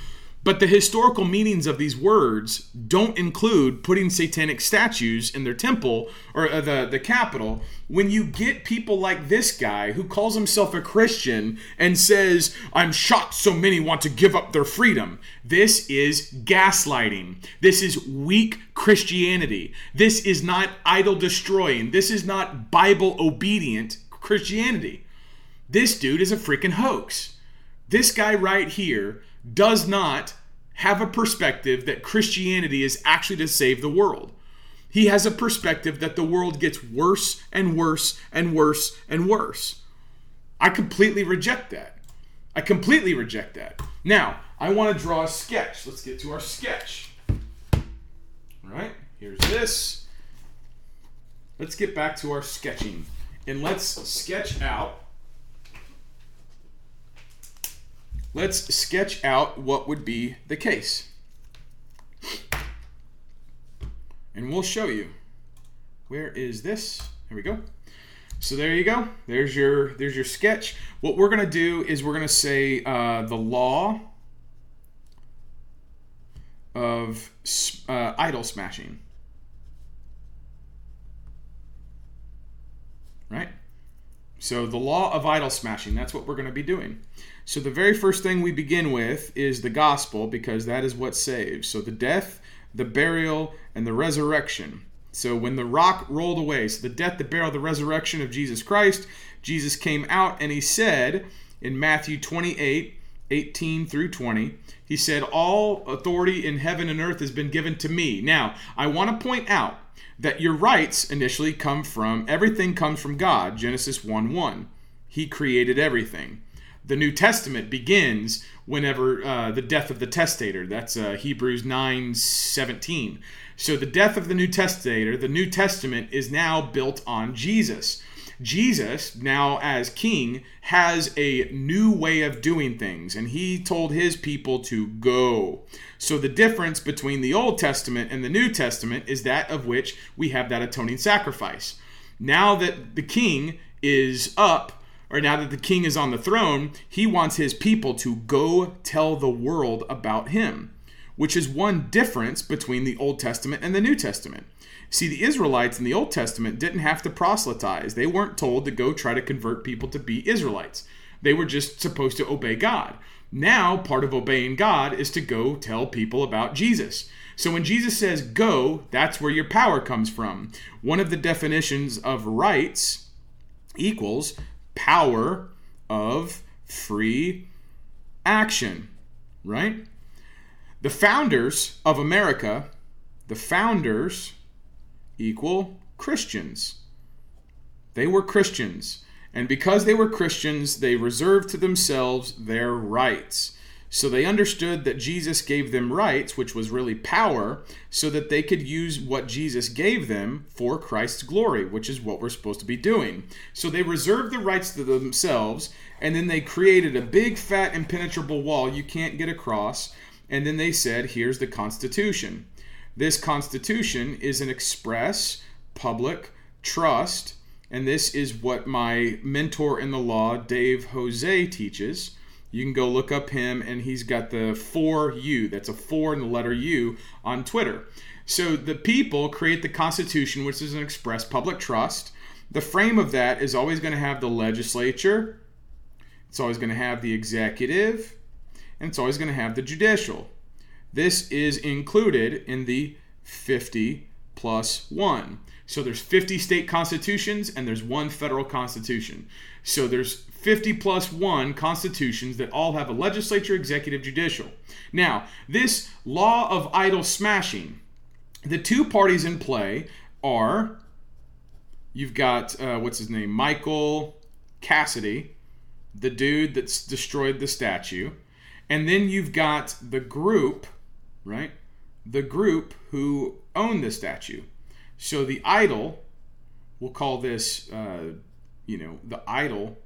but the historical meanings of these words don't include putting satanic statues in their temple or uh, the, the capitol. When you get people like this guy who calls himself a Christian and says, I'm shocked so many want to give up their freedom, this is gaslighting. This is weak Christianity. This is not idol destroying. This is not Bible obedient Christianity. This dude is a freaking hoax. This guy right here does not have a perspective that Christianity is actually to save the world. He has a perspective that the world gets worse and worse and worse and worse. I completely reject that. I completely reject that. Now, I want to draw a sketch. Let's get to our sketch. All right, here's this. Let's get back to our sketching and let's sketch out let's sketch out what would be the case. And we'll show you. Where is this? Here we go. So there you go. There's your there's your sketch. What we're gonna do is we're gonna say uh, the law of uh, idol smashing. Right. So the law of idol smashing. That's what we're gonna be doing. So the very first thing we begin with is the gospel because that is what saves. So the death, the burial, and the resurrection. So when the rock rolled away, so the death, the burial, the resurrection of Jesus Christ, Jesus came out and he said in Matthew 28, 18 through 20, he said, All authority in heaven and earth has been given to me. Now, I want to point out that your rights initially come from everything comes from God, Genesis 1 1. He created everything. The New Testament begins whenever uh, the death of the testator. That's uh, Hebrews 9 17. So the death of the New Testator, the New Testament is now built on Jesus. Jesus, now as king, has a new way of doing things, and he told his people to go. So the difference between the Old Testament and the New Testament is that of which we have that atoning sacrifice. Now that the king is up, or now that the king is on the throne, he wants his people to go tell the world about him, which is one difference between the Old Testament and the New Testament. See, the Israelites in the Old Testament didn't have to proselytize. They weren't told to go try to convert people to be Israelites. They were just supposed to obey God. Now, part of obeying God is to go tell people about Jesus. So when Jesus says go, that's where your power comes from. One of the definitions of rights equals power of free action, right? The founders of America, the founders equal Christians. They were Christians. And because they were Christians, they reserved to themselves their rights. So they understood that Jesus gave them rights, which was really power, so that they could use what Jesus gave them for Christ's glory, which is what we're supposed to be doing. So they reserved the rights to themselves, and then they created a big, fat, impenetrable wall you can't get across. And then they said, here's the Constitution. This Constitution is an express public trust, and this is what my mentor in the law, Dave Jose, teaches. You can go look up him, and he's got the 4U. That's a 4 in the letter U on Twitter. So the people create the Constitution, which is an express public trust. The frame of that is always going to have the legislature, it's always going to have the executive, and it's always going to have the judicial. This is included in the 50 plus 1. So there's 50 state constitutions and there's one federal constitution. So there's 50 plus 1 constitutions that all have a legislature, executive, judicial. Now, this law of idol smashing, the two parties in play are you've got, uh, what's his name? Michael Cassidy, the dude that's destroyed the statue. And then you've got the group right? The group who own the statue. So the idol, we'll call this, uh, you know, the idol,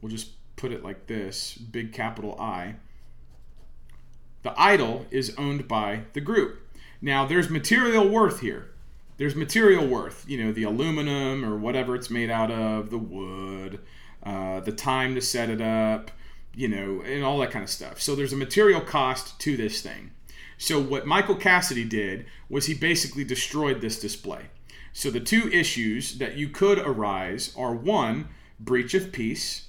we'll just put it like this big capital I. The idol is owned by the group. Now, there's material worth here. There's material worth, you know, the aluminum or whatever it's made out of, the wood, uh, the time to set it up, you know, and all that kind of stuff. So there's a material cost to this thing. So what Michael Cassidy did was he basically destroyed this display. So the two issues that you could arise are one, breach of peace,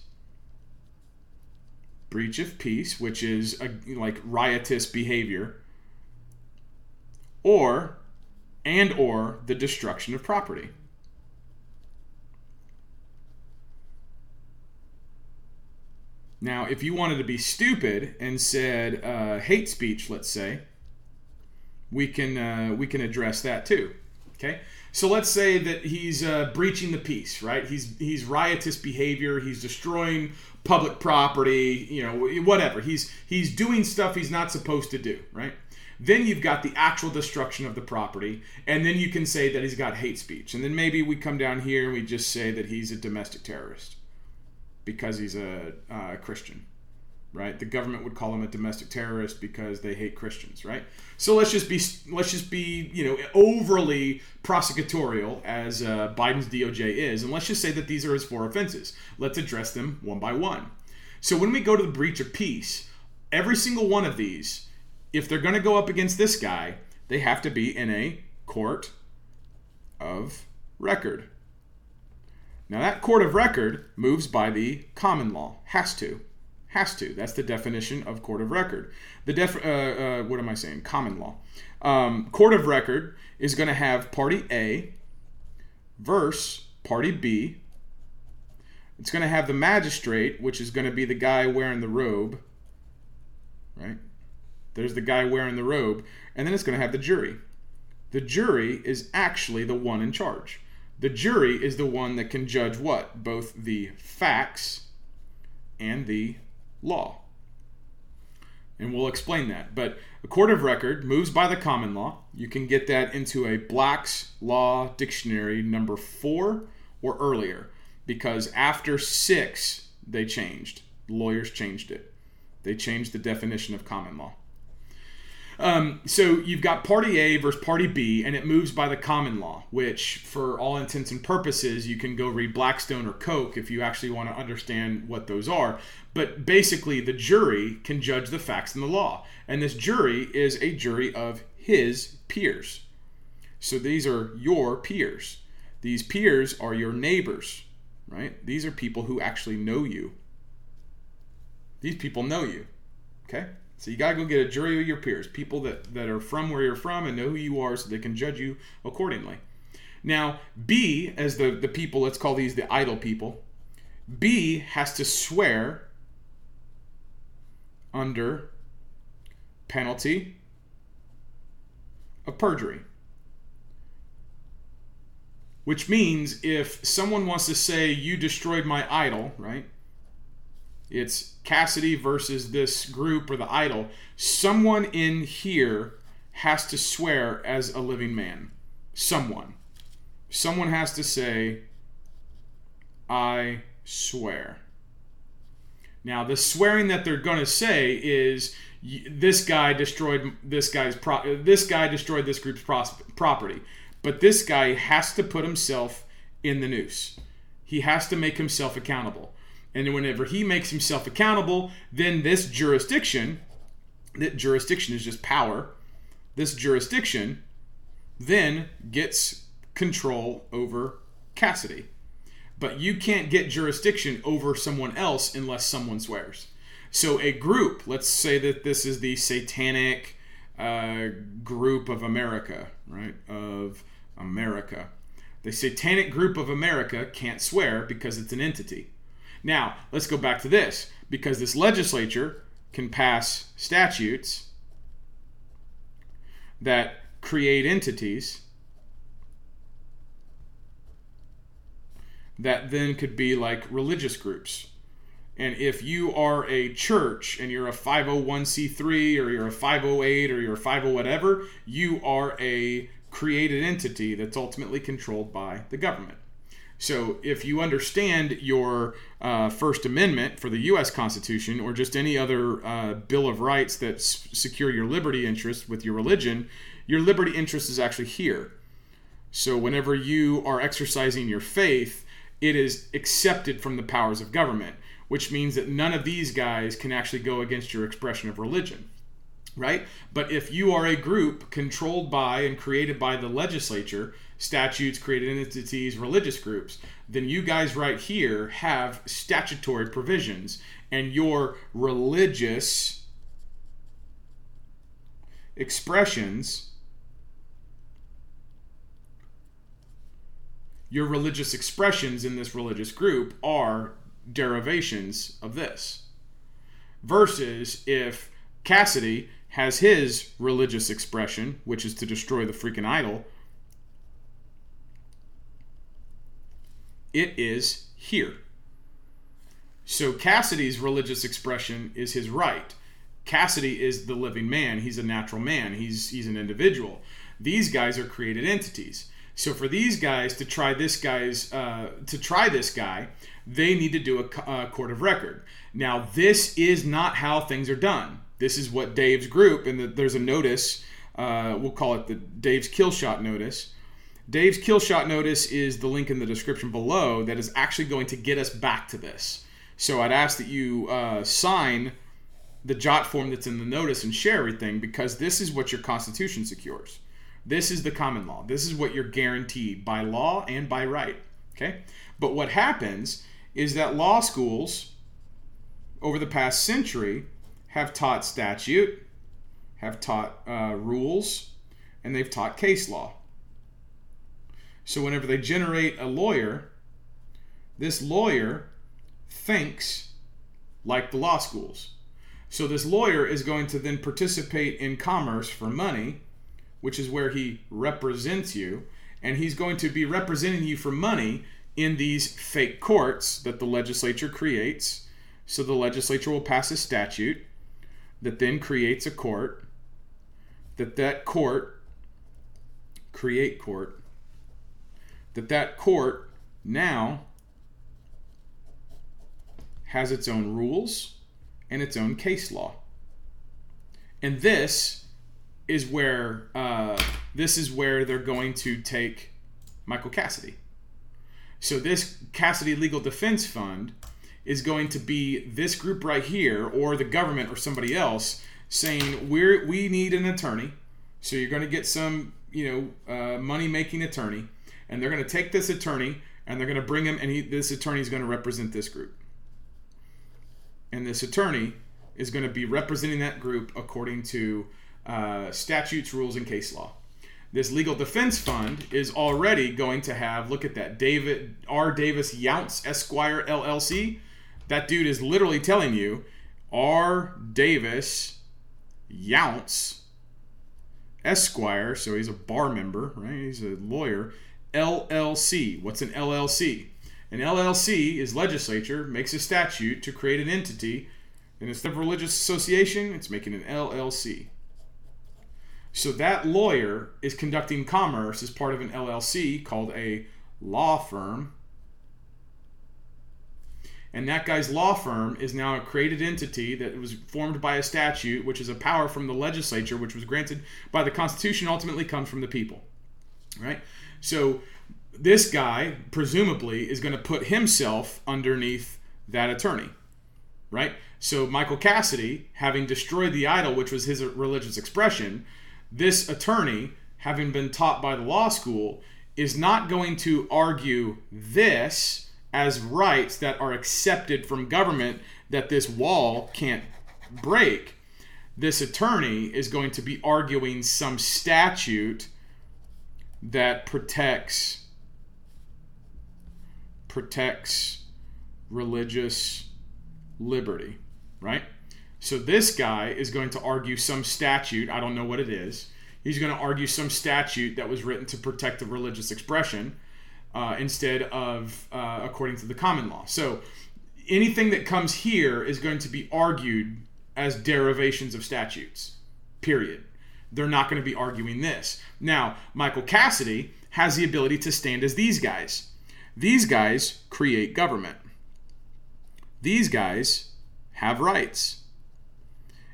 breach of peace, which is a, like riotous behavior, or and or the destruction of property. Now, if you wanted to be stupid and said uh, hate speech, let's say, we can uh, we can address that too. Okay, so let's say that he's uh, breaching the peace, right? He's he's riotous behavior. He's destroying public property. You know, whatever. He's he's doing stuff he's not supposed to do, right? Then you've got the actual destruction of the property, and then you can say that he's got hate speech, and then maybe we come down here and we just say that he's a domestic terrorist because he's a uh, Christian right? The government would call him a domestic terrorist because they hate Christians, right? So let's just be let's just be you know overly prosecutorial as uh, Biden's DOJ is, and let's just say that these are his four offenses. Let's address them one by one. So when we go to the breach of peace, every single one of these, if they're going to go up against this guy, they have to be in a court of record. Now that court of record moves by the common law, has to. Has to. That's the definition of court of record. The def. Uh, uh, what am I saying? Common law. Um, court of record is going to have party A verse party B. It's going to have the magistrate, which is going to be the guy wearing the robe, right? There's the guy wearing the robe, and then it's going to have the jury. The jury is actually the one in charge. The jury is the one that can judge what? Both the facts and the law. And we'll explain that. But a court of record moves by the common law. You can get that into a Black's Law Dictionary number four or earlier because after six, they changed. Lawyers changed it. They changed the definition of common law. Um, so you've got Party A versus Party B, and it moves by the common law, which, for all intents and purposes, you can go read Blackstone or Coke if you actually want to understand what those are. But basically, the jury can judge the facts and the law, and this jury is a jury of his peers. So these are your peers. These peers are your neighbors, right? These are people who actually know you. These people know you, okay? So you gotta go get a jury of your peers, people that, that are from where you're from and know who you are so they can judge you accordingly. Now, B, as the, the people, let's call these the idol people, B has to swear under penalty of perjury. Which means if someone wants to say, You destroyed my idol, right? It's Cassidy versus this group or the idol. Someone in here has to swear as a living man. Someone. Someone has to say, I swear. Now, the swearing that they're going to say is this guy destroyed this guy's pro- this guy destroyed this group's pros- property. But this guy has to put himself in the noose. He has to make himself accountable. And whenever he makes himself accountable, then this jurisdiction, that jurisdiction is just power, this jurisdiction then gets control over Cassidy. But you can't get jurisdiction over someone else unless someone swears. So a group, let's say that this is the satanic uh, group of America, right? Of America. The satanic group of America can't swear because it's an entity. Now, let's go back to this because this legislature can pass statutes that create entities that then could be like religious groups. And if you are a church and you're a 501c3 or you're a 508 or you're a 50 whatever, you are a created entity that's ultimately controlled by the government. So, if you understand your uh, First Amendment for the U.S. Constitution or just any other uh, Bill of Rights that s- secure your liberty interest with your religion, your liberty interest is actually here. So, whenever you are exercising your faith, it is accepted from the powers of government, which means that none of these guys can actually go against your expression of religion right? But if you are a group controlled by and created by the legislature, statutes, created entities, religious groups, then you guys right here have statutory provisions and your religious expressions your religious expressions in this religious group are derivations of this versus if Cassidy has his religious expression, which is to destroy the freaking idol, it is here. So Cassidy's religious expression is his right. Cassidy is the living man. He's a natural man. He's he's an individual. These guys are created entities. So for these guys to try this guy's uh, to try this guy, they need to do a, a court of record. Now this is not how things are done. This is what Dave's group, and the, there's a notice, uh, we'll call it the Dave's kill shot notice. Dave's kill shot notice is the link in the description below that is actually going to get us back to this. So I'd ask that you uh, sign the jot form that's in the notice and share everything because this is what your Constitution secures. This is the common law. This is what you're guaranteed by law and by right. Okay? But what happens is that law schools over the past century have taught statute, have taught uh, rules, and they've taught case law. So whenever they generate a lawyer, this lawyer thinks like the law schools. So this lawyer is going to then participate in commerce for money, which is where he represents you, and he's going to be representing you for money in these fake courts that the legislature creates. So the legislature will pass a statute that then creates a court that that court create court that that court now has its own rules and its own case law. And this is where uh, this is where they're going to take michael cassidy. So this cassidy legal defense fund is going to be this group right here or the government or somebody else saying we're we need an attorney. So you're going to get some you know uh, money making attorney and they're going to take this attorney and they're going to bring him and he, this attorney is going to represent this group. And this attorney is going to be representing that group according to uh, statutes rules and case law. This legal defense fund is already going to have look at that david r. Davis younts esquire llc that dude is literally telling you r davis younts esquire so he's a bar member right he's a lawyer LLC. What's an LLC? An LLC is legislature makes a statute to create an entity, and instead of religious association, it's making an LLC. So that lawyer is conducting commerce as part of an LLC called a law firm. And that guy's law firm is now a created entity that was formed by a statute, which is a power from the legislature, which was granted by the Constitution, ultimately comes from the people. Right? So this guy presumably is going to put himself underneath that attorney, right? So Michael Cassidy, having destroyed the idol, which was his religious expression, this attorney, having been taught by the law school, is not going to argue this as rights that are accepted from government that this wall can't break. This attorney is going to be arguing some statute that protects protects religious liberty, right? So this guy is going to argue some statute, I don't know what it is. He's going to argue some statute that was written to protect the religious expression uh, instead of uh, according to the common law. So anything that comes here is going to be argued as derivations of statutes, period they're not going to be arguing this. Now, Michael Cassidy has the ability to stand as these guys. These guys create government. These guys have rights.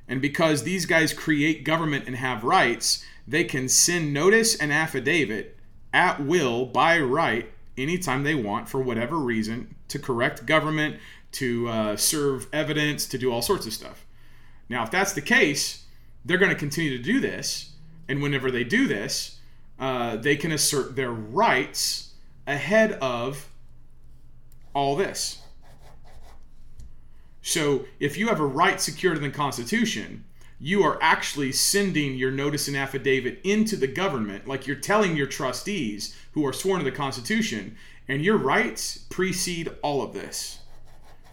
And because these guys create government and have rights, they can send notice and affidavit at will by right anytime they want for whatever reason to correct government, to uh, serve evidence, to do all sorts of stuff. Now, if that's the case, they're going to continue to do this. And whenever they do this, uh, they can assert their rights ahead of all this. So if you have a right secured in the Constitution, you are actually sending your notice and affidavit into the government, like you're telling your trustees who are sworn to the Constitution, and your rights precede all of this.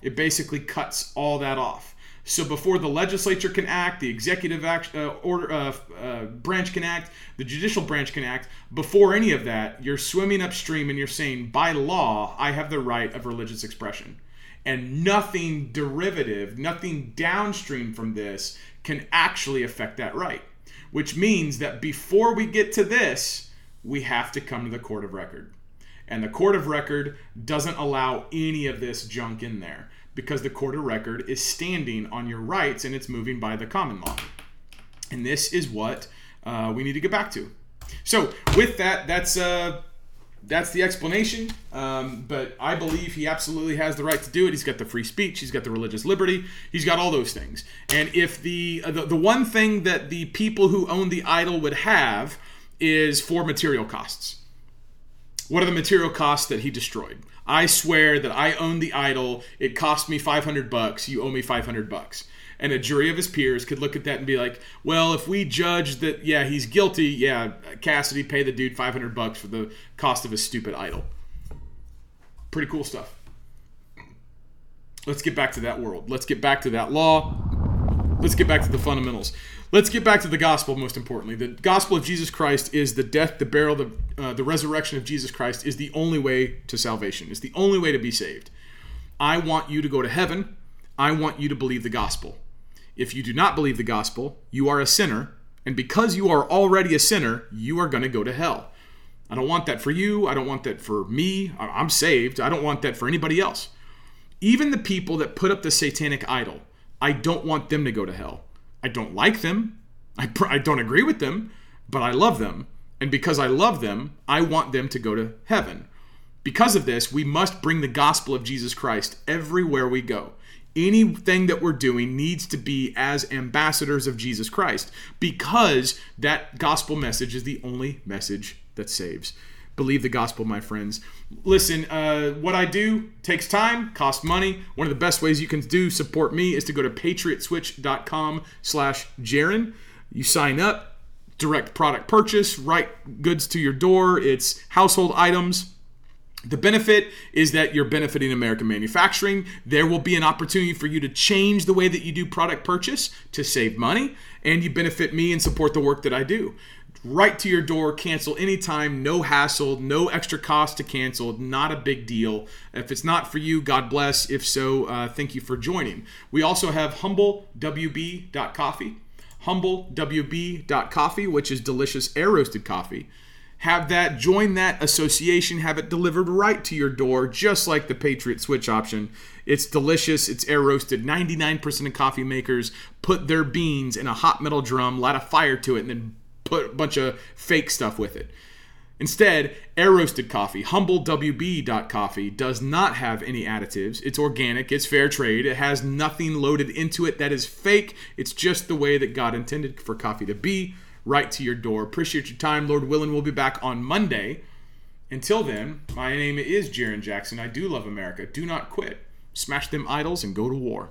It basically cuts all that off. So before the legislature can act, the executive act, uh, order uh, uh, branch can act, the judicial branch can act. Before any of that, you're swimming upstream and you're saying, by law, I have the right of religious expression, and nothing derivative, nothing downstream from this can actually affect that right. Which means that before we get to this, we have to come to the court of record. And the court of record doesn't allow any of this junk in there because the court of record is standing on your rights and it's moving by the common law. And this is what uh, we need to get back to. So with that, that's uh, that's the explanation. Um, but I believe he absolutely has the right to do it. He's got the free speech. He's got the religious liberty. He's got all those things. And if the uh, the, the one thing that the people who own the idol would have is for material costs. What are the material costs that he destroyed? I swear that I own the idol. It cost me 500 bucks. You owe me 500 bucks. And a jury of his peers could look at that and be like, well, if we judge that, yeah, he's guilty, yeah, Cassidy, pay the dude 500 bucks for the cost of his stupid idol. Pretty cool stuff. Let's get back to that world. Let's get back to that law. let's get back to the fundamentals. Let's get back to the gospel. Most importantly, the gospel of Jesus Christ is the death, the burial, the uh, the resurrection of Jesus Christ is the only way to salvation. It's the only way to be saved. I want you to go to heaven. I want you to believe the gospel. If you do not believe the gospel, you are a sinner, and because you are already a sinner, you are going to go to hell. I don't want that for you. I don't want that for me. I'm saved. I don't want that for anybody else. Even the people that put up the satanic idol, I don't want them to go to hell. I don't like them. I, pr- I don't agree with them, but I love them. And because I love them, I want them to go to heaven. Because of this, we must bring the gospel of Jesus Christ everywhere we go. Anything that we're doing needs to be as ambassadors of Jesus Christ because that gospel message is the only message that saves. Believe the gospel, my friends. Listen, uh, what I do takes time, costs money. One of the best ways you can do support me is to go to patriotswitch.com slash Jarrin. You sign up, direct product purchase, right goods to your door. It's household items the benefit is that you're benefiting American manufacturing. There will be an opportunity for you to change the way that you do product purchase to save money, and you benefit me and support the work that I do. Right to your door, cancel anytime, no hassle, no extra cost to cancel, not a big deal. If it's not for you, God bless. If so, uh, thank you for joining. We also have humblewb.coffee, humblewb.coffee, which is delicious air roasted coffee have that, join that association, have it delivered right to your door, just like the Patriot Switch option. It's delicious, it's air roasted. 99% of coffee makers put their beans in a hot metal drum, light a fire to it, and then put a bunch of fake stuff with it. Instead, air roasted coffee, humblewb.coffee, does not have any additives. It's organic, it's fair trade, it has nothing loaded into it that is fake. It's just the way that God intended for coffee to be right to your door. Appreciate your time. Lord willing, we'll be back on Monday. Until then, my name is Jarrin Jackson. I do love America. Do not quit. Smash them idols and go to war.